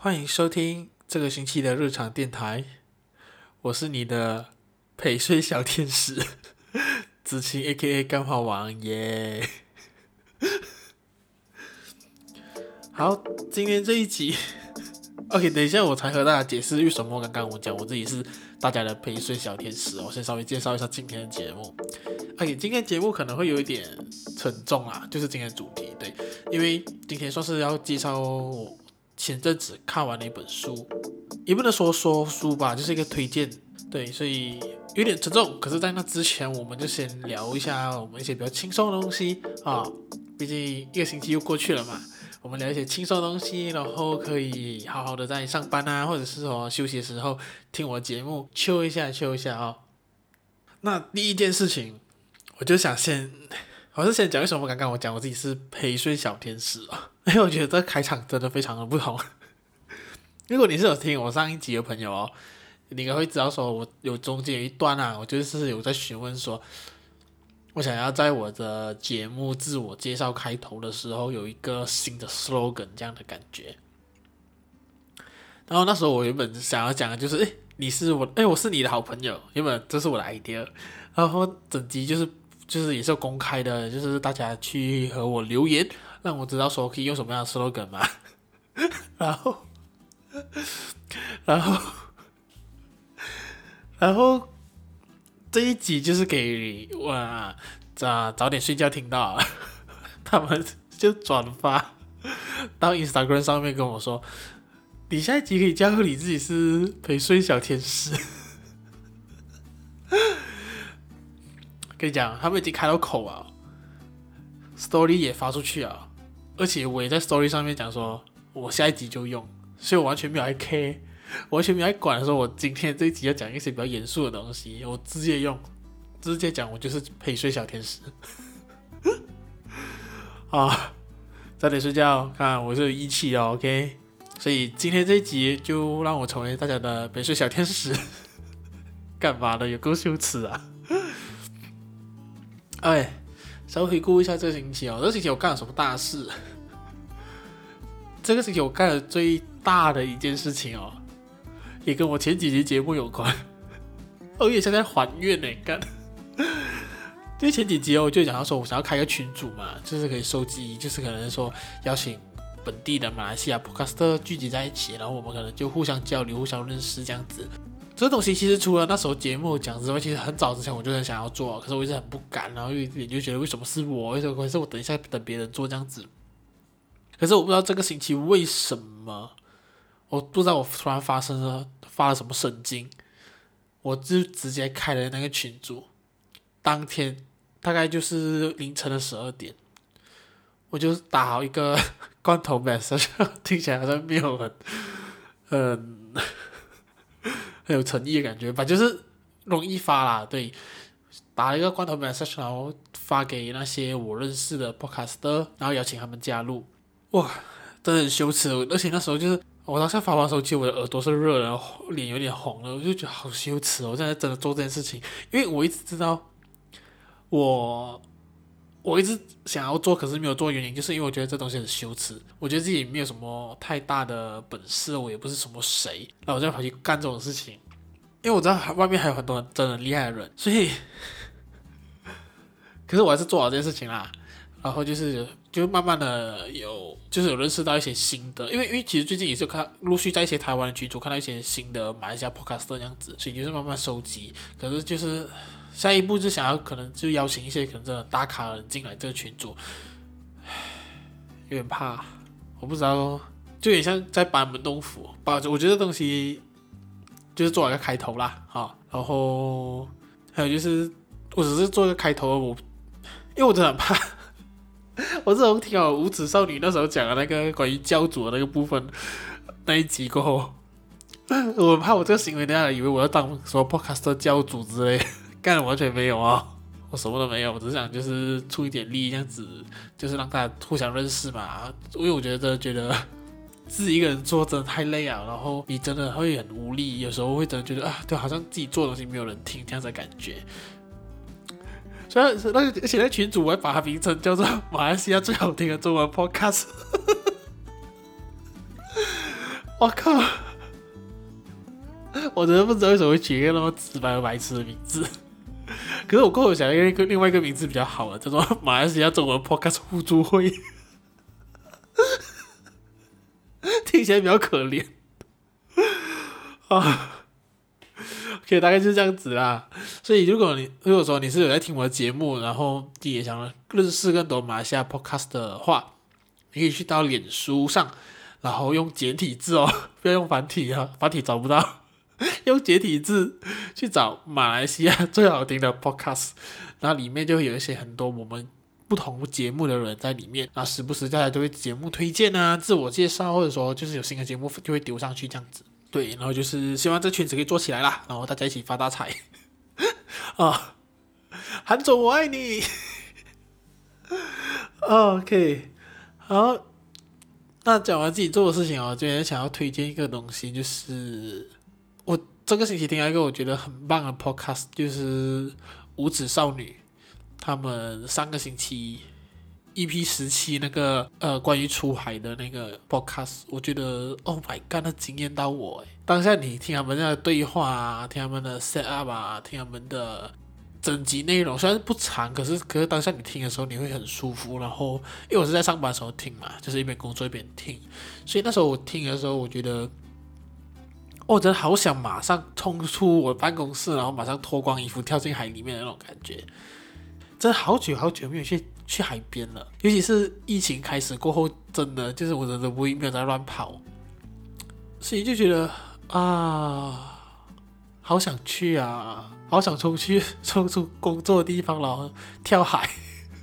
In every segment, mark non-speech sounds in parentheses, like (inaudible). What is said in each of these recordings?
欢迎收听这个星期的日常电台，我是你的陪睡小天使 (laughs) 子晴 A.K.A 干话王耶。好，今天这一集，(laughs) OK，等一下我才和大家解释为什么刚刚我讲我自己是大家的陪睡小天使。我先稍微介绍一下今天的节目。OK，今天节目可能会有一点沉重啊，就是今天的主题，对，因为今天算是要介绍。前阵子看完了一本书，也不能说说书吧，就是一个推荐，对，所以有点沉重。可是，在那之前，我们就先聊一下我们一些比较轻松的东西啊。毕竟一个星期又过去了嘛，我们聊一些轻松的东西，然后可以好好的在上班啊，或者是说休息的时候听我节目，秋一下，秋一下啊。那第一件事情，我就想先。我是先讲为什么刚刚我讲我自己是陪睡小天使啊，因为我觉得这开场真的非常的不同。如果你是有听我上一集的朋友哦，你应该会知道说，我有中间有一段啊，我就是有在询问说，我想要在我的节目自我介绍开头的时候有一个新的 slogan 这样的感觉。然后那时候我原本想要讲的就是，诶，你是我，诶，我是你的好朋友，原本这是我的 idea。然后整集就是。就是也是公开的，就是大家去和我留言，让我知道说可以用什么样的 slogan 嘛。(laughs) 然后，然后，然后这一集就是给我早早点睡觉听到，(laughs) 他们就转发到 Instagram 上面跟我说，你下一集可以加入你自己是陪睡小天使。跟你讲，他们已经开了口啊，story 也发出去啊，而且我也在 story 上面讲说，我下一集就用，所以我完全没有爱 care，完全没有爱管说，我今天这一集要讲一些比较严肃的东西，我直接用，直接讲，我就是陪睡小天使，(laughs) 啊，早点睡觉，看我是有义气哦，OK，所以今天这一集就让我成为大家的陪睡小天使，(laughs) 干嘛的？有够羞耻啊！哎，稍微回顾一下这个星期哦，这个星期我干了什么大事？这个星期我干了最大的一件事情哦，也跟我前几集节目有关。二月现在还愿呢，干。因为前几集哦，我就讲到说，我想要开个群组嘛，就是可以收集，就是可能说邀请本地的马来西亚 podcaster 聚集在一起，然后我们可能就互相交流、互相认识这样子。这东西其实除了那时候节目讲之外，其实很早之前我就很想要做，可是我一直很不敢，然后一点就觉得为什么是我？为什么是我？等一下等别人做这样子。可是我不知道这个星期为什么，我不知道我突然发生了发了什么神经，我就直接开了那个群组。当天大概就是凌晨的十二点，我就打好一个 (laughs) 罐头 message，听起来好像没有很嗯。很有诚意的感觉吧，就是容易发啦。对，打了一个罐头 message，然后发给那些我认识的 podcaster，然后邀请他们加入。哇，真的很羞耻，而且那时候就是我当时发完的时候，其实我的耳朵是热的，脸有点红了，我就觉得好羞耻哦。我现在真的做这件事情，因为我一直知道我。我一直想要做，可是没有做，原因就是因为我觉得这东西很羞耻。我觉得自己没有什么太大的本事，我也不是什么谁，然后我就跑去干这种事情。因为我知道外面还有很多真的厉害的人，所以，(laughs) 可是我还是做好这件事情啦。然后就是，就慢慢的有，就是有认识到一些新的，因为因为其实最近也是看陆续在一些台湾的群组看到一些新的马来西亚 podcast 这样子，所以就是慢慢收集。可是就是。下一步就想要可能就邀请一些可能真的大咖人进来这个群组，有点怕，我不知道，就有点像在班门弄斧。把我觉得这东西就是做一个开头啦，好，然后还有就是我只是做一个开头，我因为我真的很怕，(laughs) 我自从听了五指少女那时候讲的那个关于教主的那个部分那一集过后，我怕我这个行为，大家以为我要当什么 podcast 教主之类。干了完全没有啊，(laughs) 我什么都没有，我只是想就是出一点力，这样子就是让大家互相认识嘛。因为我觉得觉得自己一个人做真的太累啊，然后你真的会很无力，有时候会真的觉得啊，对，好像自己做的东西没有人听这样子的感觉。所以那个而且那群主我还把它名称叫做 (laughs) 马来西亚最好听的中文 podcast。(laughs) 我靠！我真的不知道为什么会取一个那么直白和白痴的名字。可是我过后想一个另外一个名字比较好的，叫做 (laughs) 马来西亚中文 Podcast 互助会，(laughs) 听起来比较可怜 (laughs) 啊。OK，大概就是这样子啦。所以如果你如果说你是有在听我的节目，然后你也想认识更多马来西亚 Podcast 的话，你可以去到脸书上，然后用简体字哦，不要用繁体啊，繁体找不到。(laughs) 用简体字去找马来西亚最好听的 podcast，然后里面就会有一些很多我们不同节目的人在里面，然后时不时大家都会节目推荐啊、自我介绍，或者说就是有新的节目就会丢上去这样子。对，然后就是希望这圈子可以做起来啦，然后大家一起发大财。(laughs) 啊，韩总我爱你。(laughs) OK，好，那讲完自己做的事情哦，今天想要推荐一个东西，就是。这个星期听了一个我觉得很棒的 podcast，就是无指少女，他们上个星期 EP 十七那个呃关于出海的那个 podcast，我觉得 Oh my God，那惊艳到我诶，当下你听他们那对话啊，听他们的 set up 啊，听他们的整集内容，虽然不长，可是可是当下你听的时候你会很舒服。然后因为我是在上班的时候听嘛，就是一边工作一边听，所以那时候我听的时候，我觉得。我、真的好想马上冲出我办公室，然后马上脱光衣服跳进海里面的那种感觉。真的好久好久没有去去海边了，尤其是疫情开始过后，真的就是我真的不会没有在乱跑，所以就觉得啊，好想去啊，好想冲去 (laughs) 冲出工作的地方，然后跳海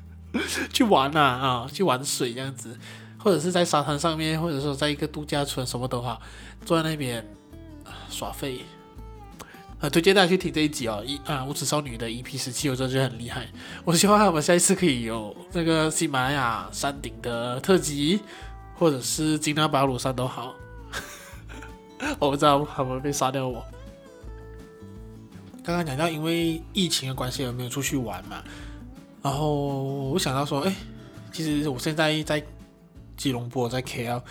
(laughs) 去玩啊啊，去玩水这样子，或者是在沙滩上面，或者说在一个度假村什么的话，坐在那边。耍废，很推荐大家去听这一集哦。一啊，无耻少女的 EP 十七，我真的觉得很厉害。我希望我们下一次可以有那个喜马拉雅山顶的特辑，或者是吉拿巴鲁山都好。(laughs) 我不知道会不会被杀掉我。刚刚讲到因为疫情的关系，有没有出去玩嘛？然后我想到说，哎，其实我现在在吉隆坡，在 KL，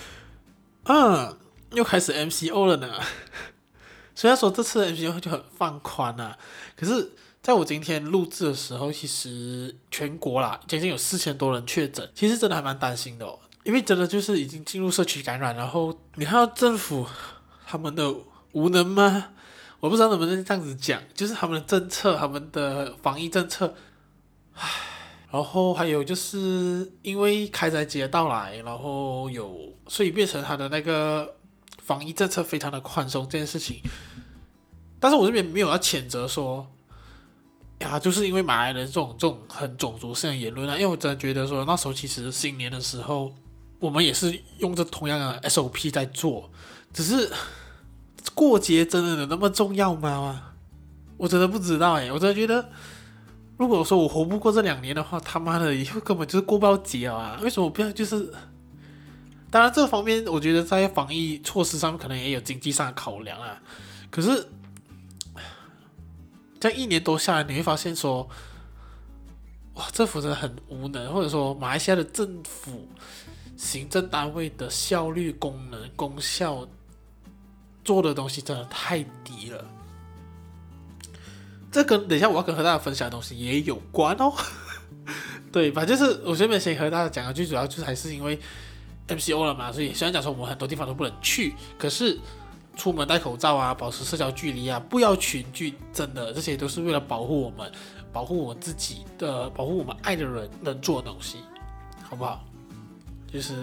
嗯，又开始 MCO 了呢。(laughs) 虽然说这次的 MCO 就很放宽啊，可是在我今天录制的时候，其实全国啦将近有四千多人确诊，其实真的还蛮担心的哦，因为真的就是已经进入社区感染，然后你看到政府他们的无能吗？我不知道能不能这样子讲，就是他们的政策，他们的防疫政策，唉，然后还有就是因为开斋节到来，然后有所以变成他的那个。防疫政策非常的宽松这件事情，但是我这边没有要谴责说，呀，就是因为马来人这种这种很种族性的言论啊，因为我真的觉得说那时候其实新年的时候，我们也是用着同样的 SOP 在做，只是过节真的有那么重要吗？我真的不知道诶，我真的觉得，如果说我活不过这两年的话，他妈的以后根本就是过不了节啊！为什么不要就是？当然，这方面我觉得在防疫措施上面可能也有经济上的考量啊。可是，这一年多下来，你会发现说，哇，政府真的很无能，或者说马来西亚的政府行政单位的效率、功能、功效做的东西真的太低了。这跟等一下我要跟和大家分享的东西也有关哦。(laughs) 对，反正就是我这边先和大家讲的，最主要就是还是因为。MCO 了嘛，所以虽然讲说我们很多地方都不能去，可是出门戴口罩啊，保持社交距离啊，不要群聚，真的这些都是为了保护我们，保护我们自己的，保护我们爱的人能做的东西，好不好？就是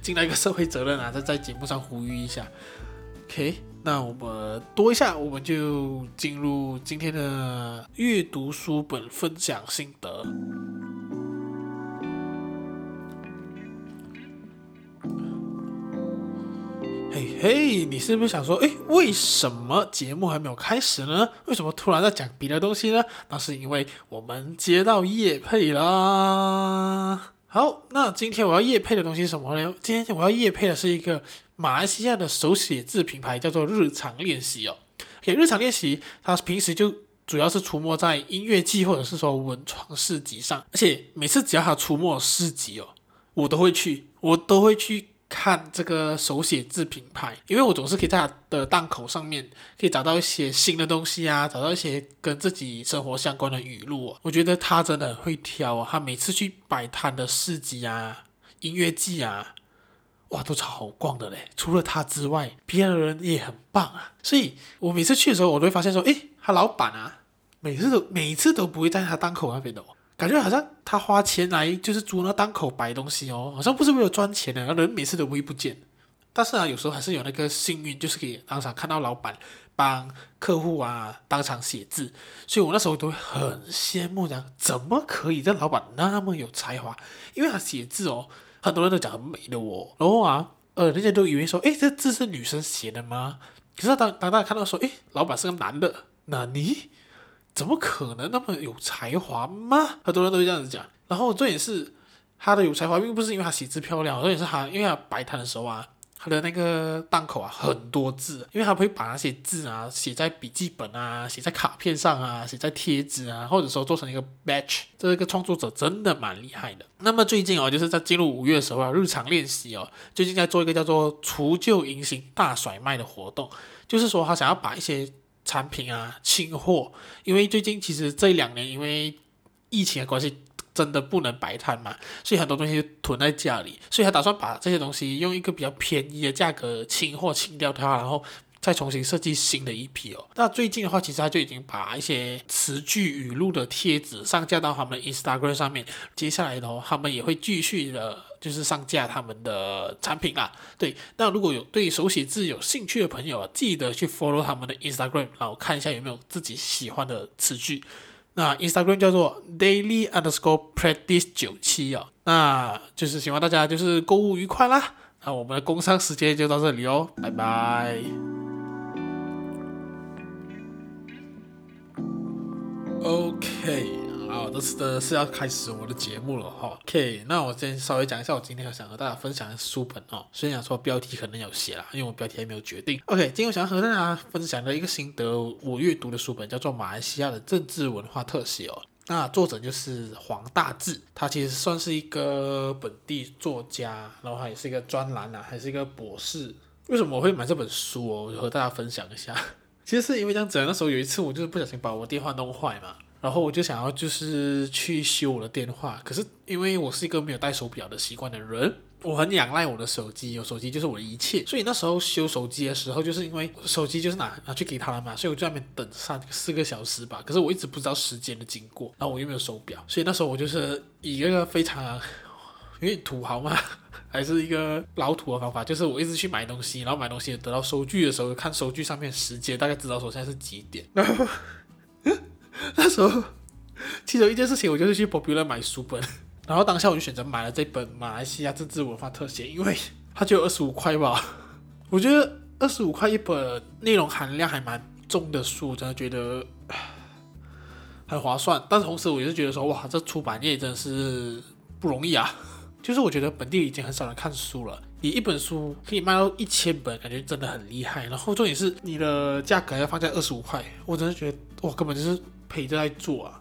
尽到一个社会责任啊，在在节目上呼吁一下。OK，那我们多一下，我们就进入今天的阅读书本分享心得。嘿，你是不是想说，诶，为什么节目还没有开始呢？为什么突然在讲别的东西呢？那是因为我们接到业配啦。好，那今天我要业配的东西是什么呢？今天我要业配的是一个马来西亚的手写字品牌，叫做日常练习哦。OK，日常练习，它平时就主要是出没在音乐季或者是说文创市集上，而且每次只要它出没市集哦，我都会去，我都会去。看这个手写字品牌，因为我总是可以在他的档口上面可以找到一些新的东西啊，找到一些跟自己生活相关的语录啊。我觉得他真的很会挑啊，他每次去摆摊的市集啊、音乐季啊，哇，都超好逛的嘞。除了他之外，别的人也很棒啊。所以我每次去的时候，我都会发现说，诶，他老板啊，每次都每次都不会在他档口那边的哦。感觉好像他花钱来就是租那档口摆东西哦，好像不是为了赚钱的，人每次都会不见。但是啊，有时候还是有那个幸运，就是可以当场看到老板帮客户啊当场写字，所以我那时候都会很羡慕，讲怎么可以这老板那么有才华？因为他写字哦，很多人都讲很美的哦。然后啊，呃，人家都以为说，诶，这字是女生写的吗？可是当当大家看到说，诶，老板是个男的，那你？怎么可能那么有才华吗？很多人都会这样子讲。然后重点是他的有才华，并不是因为他写字漂亮，重点是他因为他摆摊的时候啊，他的那个档口啊很多字，因为他会把那些字啊写在笔记本啊，写在卡片上啊，写在贴纸啊，或者说做成一个 batch。这个创作者真的蛮厉害的。那么最近哦，就是在进入五月的时候啊，日常练习哦，最近在做一个叫做除旧迎新大甩卖的活动，就是说他想要把一些。产品啊，清货，因为最近其实这两年因为疫情的关系，真的不能摆摊嘛，所以很多东西囤在家里，所以他打算把这些东西用一个比较便宜的价格清货清掉它，然后。再重新设计新的一批哦。那最近的话，其实他就已经把一些词句语录的贴纸上架到他们的 Instagram 上面。接下来呢，他们也会继续的，就是上架他们的产品啦。对，那如果有对手写字有兴趣的朋友啊，记得去 follow 他们的 Instagram，然后看一下有没有自己喜欢的词句。那 Instagram 叫做 Daily Underscore Practice 九七啊。那就是希望大家就是购物愉快啦。那我们的工商时间就到这里哦，拜拜。OK，好，这次是的是要开始我的节目了哈。OK，那我先稍微讲一下我今天想和大家分享的书本哦。虽然说标题可能有写啦，因为我标题还没有决定。OK，今天我想和大家分享的一个心得，我阅读的书本叫做《马来西亚的政治文化特写》哦。那作者就是黄大志，他其实算是一个本地作家，然后他也是一个专栏啊，还是一个博士。为什么我会买这本书哦？我和大家分享一下。(laughs) 其实是因为这样子，那时候有一次我就是不小心把我电话弄坏嘛，然后我就想要就是去修我的电话，可是因为我是一个没有戴手表的习惯的人，我很仰赖我的手机，有手机就是我的一切，所以那时候修手机的时候，就是因为手机就是拿拿去给他了嘛，所以我就在那边等三四个小时吧，可是我一直不知道时间的经过，然后我又没有手表，所以那时候我就是以一个非常有点土豪嘛。还是一个老土的方法，就是我一直去买东西，然后买东西得到收据的时候，看收据上面时间，大概知道说现在是几点。(laughs) (laughs) 那时候其中一件事情，我就是去 Popular 买书本，(laughs) 然后当下我就选择买了这本《马来西亚政治文化特写》，因为它就有二十五块吧。(laughs) 我觉得二十五块一本，内容含量还蛮重的书，真的觉得很划算。但是同时，我也是觉得说，哇，这出版业真的是不容易啊。就是我觉得本地已经很少人看书了，你一本书可以卖到一千本，感觉真的很厉害。然后重点是你的价格要放在二十五块，我真的觉得哇，根本就是陪着在做啊。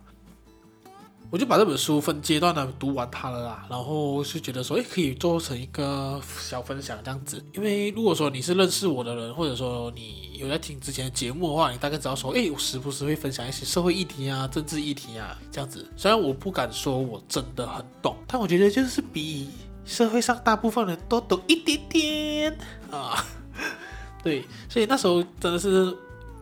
我就把这本书分阶段的读完它了啦，然后是觉得说，诶，可以做成一个小分享这样子。因为如果说你是认识我的人，或者说你有在听之前的节目的话，你大概知道说，诶，我时不时会分享一些社会议题啊、政治议题啊这样子。虽然我不敢说我真的很懂，但我觉得就是比社会上大部分人都懂一点点啊。(laughs) 对，所以那时候真的是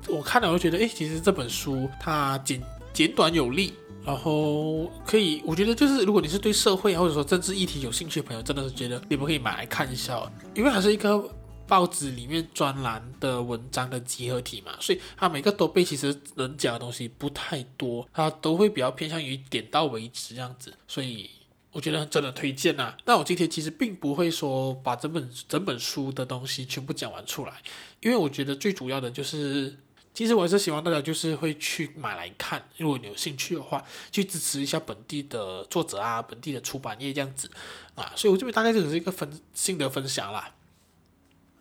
我看了，我就觉得，诶，其实这本书它简简短有力。然后可以，我觉得就是如果你是对社会或者说政治议题有兴趣的朋友，真的是觉得你们可以买来看一下，因为它是一个报纸里面专栏的文章的集合体嘛，所以它每个都被其实能讲的东西不太多，它都会比较偏向于点到为止这样子，所以我觉得真的推荐呐。那我今天其实并不会说把整本整本书的东西全部讲完出来，因为我觉得最主要的就是。其实我还是希望大家就是会去买来看，如果你有兴趣的话，去支持一下本地的作者啊，本地的出版业这样子啊。所以我这边大概就只是一个分心得分享啦。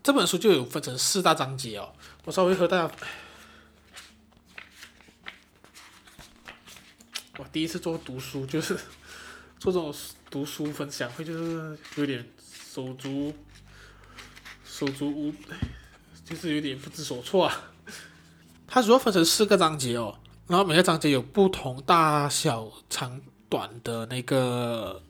这本书就有分成四大章节哦，我稍微和大家，我第一次做读书，就是 (laughs) 做这种读书分享会，就是有点手足手足无，就是有点不知所措啊。它主要分成四个章节哦，然后每个章节有不同大小长短的那个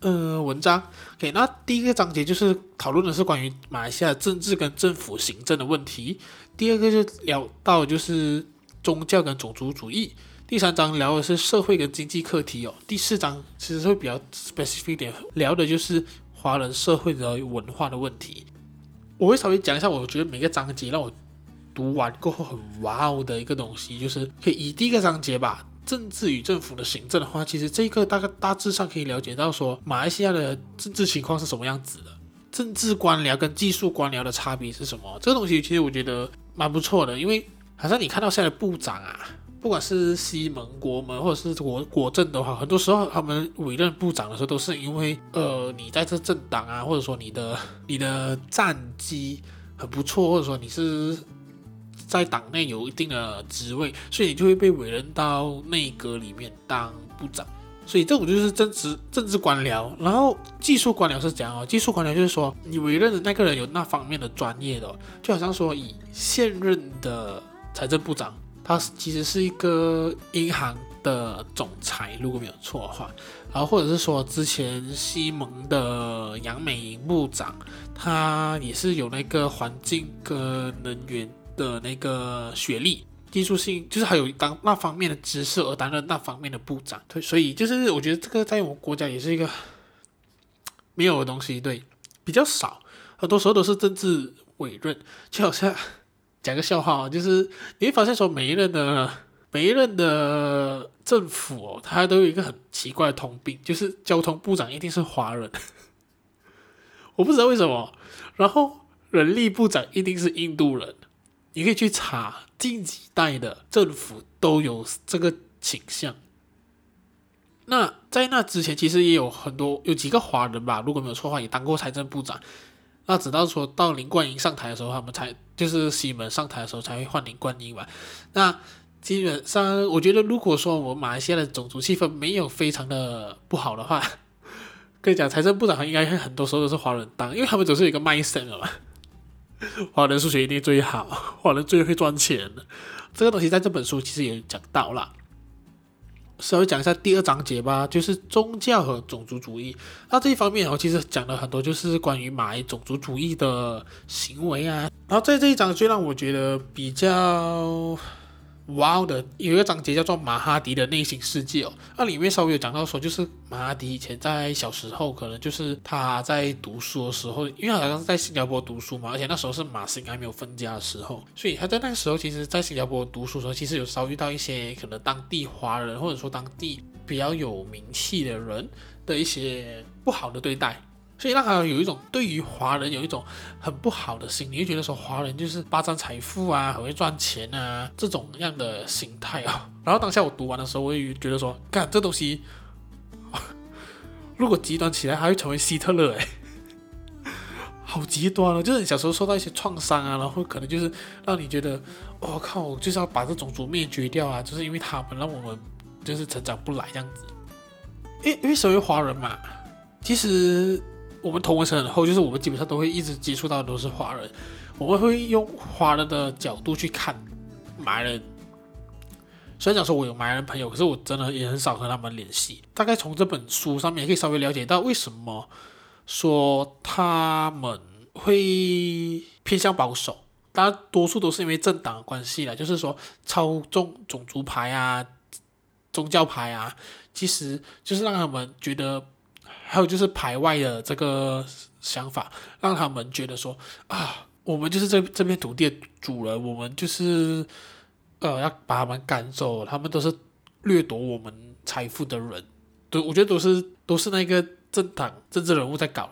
呃文章。OK，那第一个章节就是讨论的是关于马来西亚政治跟政府行政的问题。第二个就聊到就是宗教跟种族主义。第三章聊的是社会跟经济课题哦。第四章其实会比较 specific 点，聊的就是华人社会的文化的问题。我会稍微讲一下，我觉得每个章节让我读完过后很哇哦的一个东西，就是可以以第一个章节吧，政治与政府的行政的话，其实这个大概大致上可以了解到说马来西亚的政治情况是什么样子的，政治官僚跟技术官僚的差别是什么？这个东西其实我觉得蛮不错的，因为好像你看到现在的部长啊。不管是西盟、国门，或者是国国政的话，很多时候他们委任部长的时候，都是因为呃，你在这政党啊，或者说你的你的战绩很不错，或者说你是在党内有一定的职位，所以你就会被委任到内阁里面当部长。所以这种就是政治政治官僚。然后技术官僚是怎样哦？技术官僚就是说你委任的那个人有那方面的专业的，就好像说以现任的财政部长。他其实是一个银行的总裁，如果没有错的话，然后或者是说之前西蒙的杨美盈部长，他也是有那个环境跟能源的那个学历，技术性就是还有当那方面的知识而担任那方面的部长，对，所以就是我觉得这个在我们国家也是一个没有的东西，对，比较少，很多时候都是政治委任，就好像。讲个笑话啊，就是你会发现说，每一任的每一任的政府哦，他都有一个很奇怪的通病，就是交通部长一定是华人，(laughs) 我不知道为什么。然后人力部长一定是印度人，你可以去查近几代的政府都有这个倾向。那在那之前，其实也有很多有几个华人吧，如果没有错的话，也当过财政部长。那直到说到林冠英上台的时候，他们才就是西门上台的时候才会换林冠英嘛。那基本上，我觉得如果说我们马来西亚的种族气氛没有非常的不好的话，(laughs) 跟你讲，财政部长应该很多时候都是华人当，因为他们总是有一个 mindset 嘛，(laughs) 华人数学一定最好，(laughs) 华人最会赚钱。这个东西在这本书其实也讲到了。稍微讲一下第二章节吧，就是宗教和种族主义。那这一方面我，其实讲了很多，就是关于买种族主义的行为啊。然后在这一章最让我觉得比较。哇哦的有一个章节叫做马哈迪的内心世界哦，那里面稍微有讲到说，就是马哈迪以前在小时候，可能就是他在读书的时候，因为好像是在新加坡读书嘛，而且那时候是马兴还没有分家的时候，所以他在那个时候，其实在新加坡读书的时候，其实有遭遇到一些可能当地华人或者说当地比较有名气的人的一些不好的对待。所以让他有一种对于华人有一种很不好的心理，就觉得说华人就是霸占财富啊，很会赚钱啊这种样的心态啊。然后当下我读完的时候，我也觉得说，看这东西，(laughs) 如果极端起来，还会成为希特勒哎，(laughs) 好极端了。就是你小时候受到一些创伤啊，然后可能就是让你觉得，我、靠，我就是要把这种族灭绝掉啊，就是因为他们让我们就是成长不来这样子。因因为身为华人嘛，其实。我们同文层很厚，就是我们基本上都会一直接触到的都是华人，我们会用华人的角度去看马来人。虽然讲说我有马来人朋友，可是我真的也很少和他们联系。大概从这本书上面也可以稍微了解到为什么说他们会偏向保守，大多数都是因为政党的关系啦，就是说操纵种族牌啊、宗教牌啊，其实就是让他们觉得。还有就是排外的这个想法，让他们觉得说啊，我们就是这这片土地的主人，我们就是呃要把他们赶走，他们都是掠夺我们财富的人，对，我觉得都是都是那个政党政治人物在搞。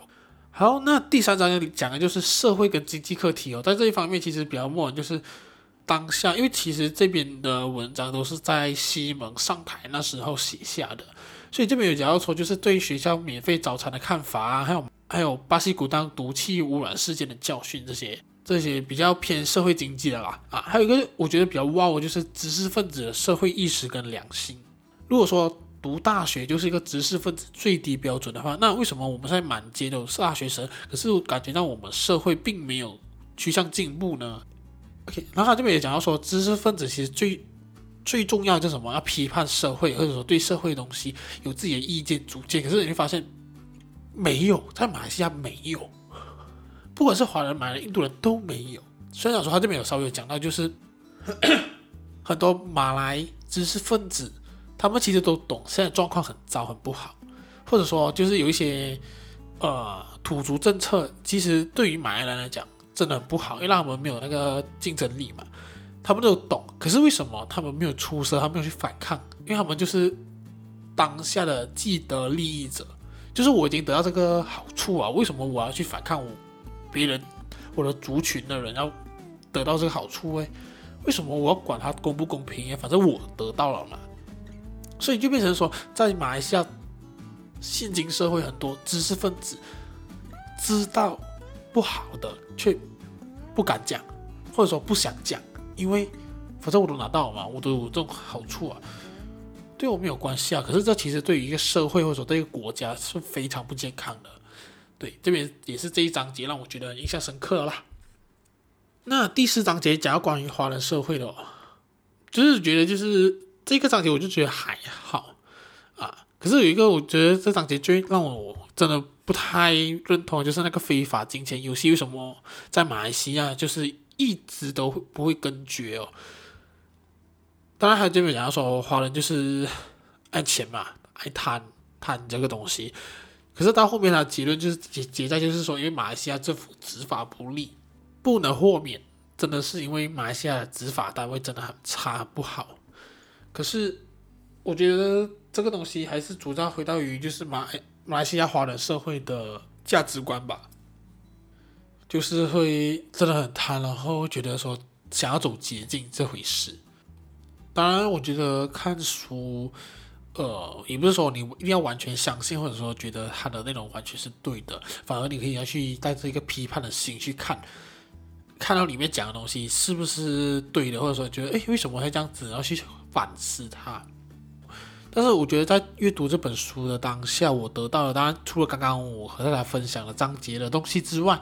好，那第三章讲的就是社会跟经济课题哦，在这一方面其实比较默认，就是当下，因为其实这边的文章都是在西蒙上台那时候写下的。所以这边有讲到说，就是对学校免费早餐的看法啊，还有还有巴西古当毒气污染事件的教训，这些这些比较偏社会经济的啦啊，还有一个我觉得比较哇哦，就是知识分子的社会意识跟良心。如果说读大学就是一个知识分子最低标准的话，那为什么我们现在满街都是大学生，可是我感觉到我们社会并没有趋向进步呢？OK，然后他这边也讲到说，知识分子其实最最重要就是什么？要批判社会，或者说对社会东西有自己的意见主见。可是你会发现，没有，在马来西亚没有，不管是华人、马来、印度人都没有。虽然说他这边有稍微讲到，就是很多马来知识分子。他们其实都懂，现在状况很糟很不好，或者说就是有一些呃土族政策，其实对于马来人来讲真的很不好，因为让他们没有那个竞争力嘛。他们都懂，可是为什么他们没有出声，他们没有去反抗？因为他们就是当下的既得利益者，就是我已经得到这个好处啊，为什么我要去反抗我别人我的族群的人要得到这个好处？哎，为什么我要管他公不公平？反正我得到了嘛。所以就变成说，在马来西亚现今社会，很多知识分子知道不好的，却不敢讲，或者说不想讲，因为反正我都拿到嘛，我都有这种好处啊，对我没有关系啊。可是这其实对于一个社会或者说对一个国家是非常不健康的。对，这边也是这一章节让我觉得印象深刻啦。那第四章节讲到关于华人社会的哦，就是觉得就是。这个章节我就觉得还好啊，可是有一个我觉得这章节最让我真的不太认同，就是那个非法金钱游戏为什么在马来西亚就是一直都会不会根绝哦？当然还有这边讲到说华人就是爱钱嘛，爱贪贪这个东西，可是到后面的结论就是结结在就是说，因为马来西亚政府执法不力，不能豁免，真的是因为马来西亚的执法单位真的很差不好。可是，我觉得这个东西还是主要回到于就是马马来西亚华人社会的价值观吧，就是会真的很贪，然后觉得说想要走捷径这回事。当然，我觉得看书，呃，也不是说你一定要完全相信，或者说觉得它的内容完全是对的，反而你可以要去带着一个批判的心去看。看到里面讲的东西是不是对的，或者说觉得诶，为什么会这样子，然后去反思它。但是我觉得在阅读这本书的当下，我得到了，当然除了刚刚我和大家分享的章节的东西之外，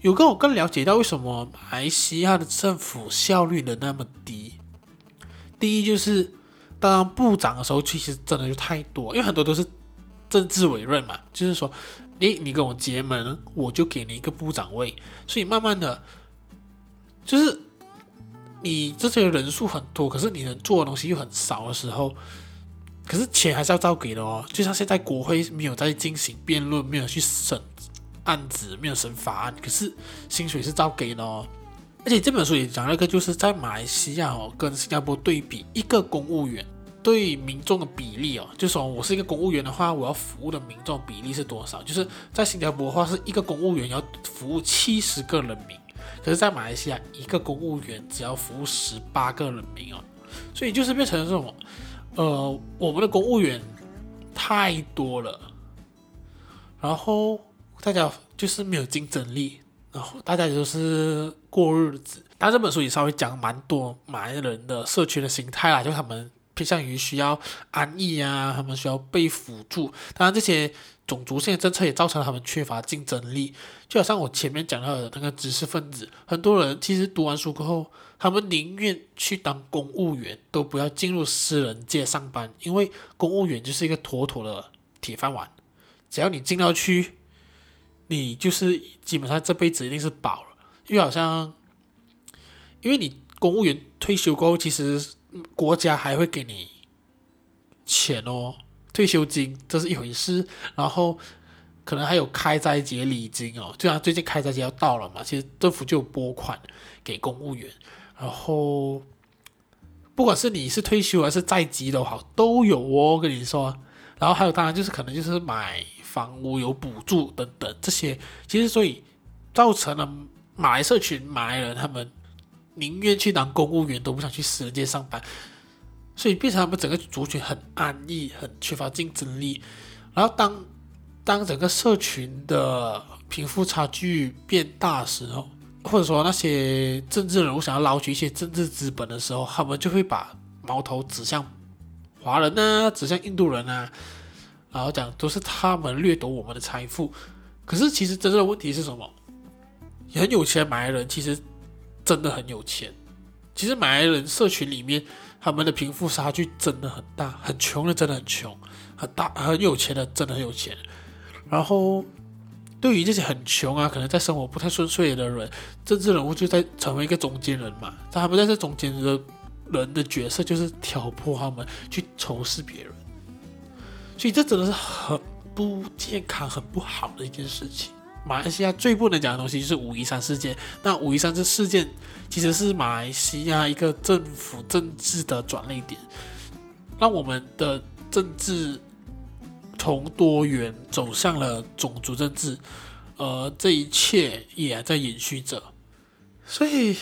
有跟我更了解到为什么马来西亚的政府效率能那么低。第一就是当部长的时候，其实真的就太多，因为很多都是政治委任嘛，就是说。诶，你跟我结盟，我就给你一个部长位。所以慢慢的，就是你这些人数很多，可是你能做的东西又很少的时候，可是钱还是要照给的哦。就像现在国会没有在进行辩论，没有去审案子，没有审法案，可是薪水是照给的哦。而且这本书也讲了一个，就是在马来西亚哦，跟新加坡对比，一个公务员。对民众的比例哦，就说我是一个公务员的话，我要服务的民众比例是多少？就是在新加坡的话，是一个公务员要服务七十个人民，可是，在马来西亚，一个公务员只要服务十八个人民哦，所以就是变成这种，呃，我们的公务员太多了，然后大家就是没有竞争力，然后大家就是过日子。但这本书也稍微讲蛮多马来人的社区的心态啦，就他们。偏向于需要安逸啊，他们需要被辅助。当然，这些种族性的政策也造成了他们缺乏竞争力。就好像我前面讲到的那个知识分子，很多人其实读完书过后，他们宁愿去当公务员，都不要进入私人界上班，因为公务员就是一个妥妥的铁饭碗。只要你进到去，你就是基本上这辈子一定是保了。因为好像，因为你公务员退休过后，其实。国家还会给你钱哦，退休金这是一回事，然后可能还有开斋节礼金哦，就像最近开斋节要到了嘛，其实政府就拨款给公务员，然后不管是你是退休还是在职的话，都有哦，跟你说，然后还有当然就是可能就是买房屋有补助等等这些，其实所以造成了马来社群马来人他们。宁愿去当公务员，都不想去私人界上班，所以变成他们整个族群很安逸，很缺乏竞争力。然后当当整个社群的贫富差距变大时候，或者说那些政治人物想要捞取一些政治资本的时候，他们就会把矛头指向华人啊，指向印度人啊，然后讲都是他们掠夺我们的财富。可是其实真正的问题是什么？很有钱的马来人其实真的很有钱。其实马来人社群里面，他们的贫富差距真的很大，很穷的真的很穷，很大很有钱的真的很有钱。然后对于这些很穷啊，可能在生活不太顺遂的人，政治人物就在成为一个中间人嘛。但他们在这中间的人的角色就是挑拨他们去仇视别人，所以这真的是很不健康、很不好的一件事情。马来西亚最不能讲的东西就是五一三事件。那五一三这事件其实是马来西亚一个政府政治的转捩点，让我们的政治从多元走向了种族政治，而，这一切也在延续着。所以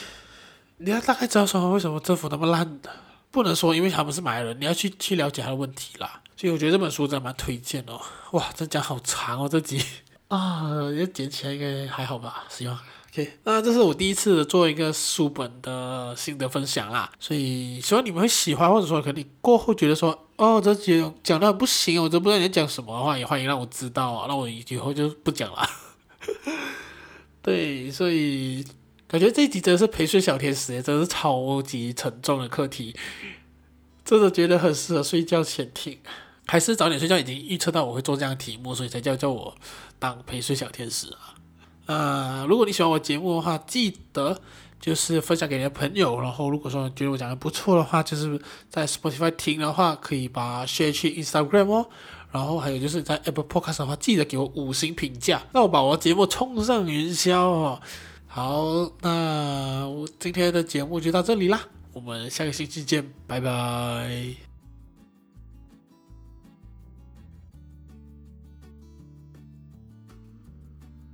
你要大概知道说为什么政府那么烂的，不能说因为他们是马来人，你要去去了解他的问题啦。所以我觉得这本书真的蛮推荐哦。哇，这讲好长哦，这集。啊，也剪起来应该还好吧？希望 OK。那这是我第一次做一个书本的心得分享啦，所以希望你们会喜欢，或者说可能你过后觉得说，哦，这集讲的不行，我都不知道你在讲什么的话，也欢迎让我知道啊，那我以后就不讲了。(laughs) 对，所以感觉这一集真的是陪睡小天使，真的是超级沉重的课题，真的觉得很适合睡觉前听。还是早点睡觉，已经预测到我会做这样的题目，所以才叫叫我当陪睡小天使啊。呃，如果你喜欢我节目的话，记得就是分享给你的朋友。然后，如果说觉得我讲的不错的话，就是在 Spotify 听的话，可以把 share 去 Instagram 哦。然后还有就是在 Apple Podcast 的话，记得给我五星评价，那我把我的节目冲上云霄哦。好，那我今天的节目就到这里啦，我们下个星期见，拜拜。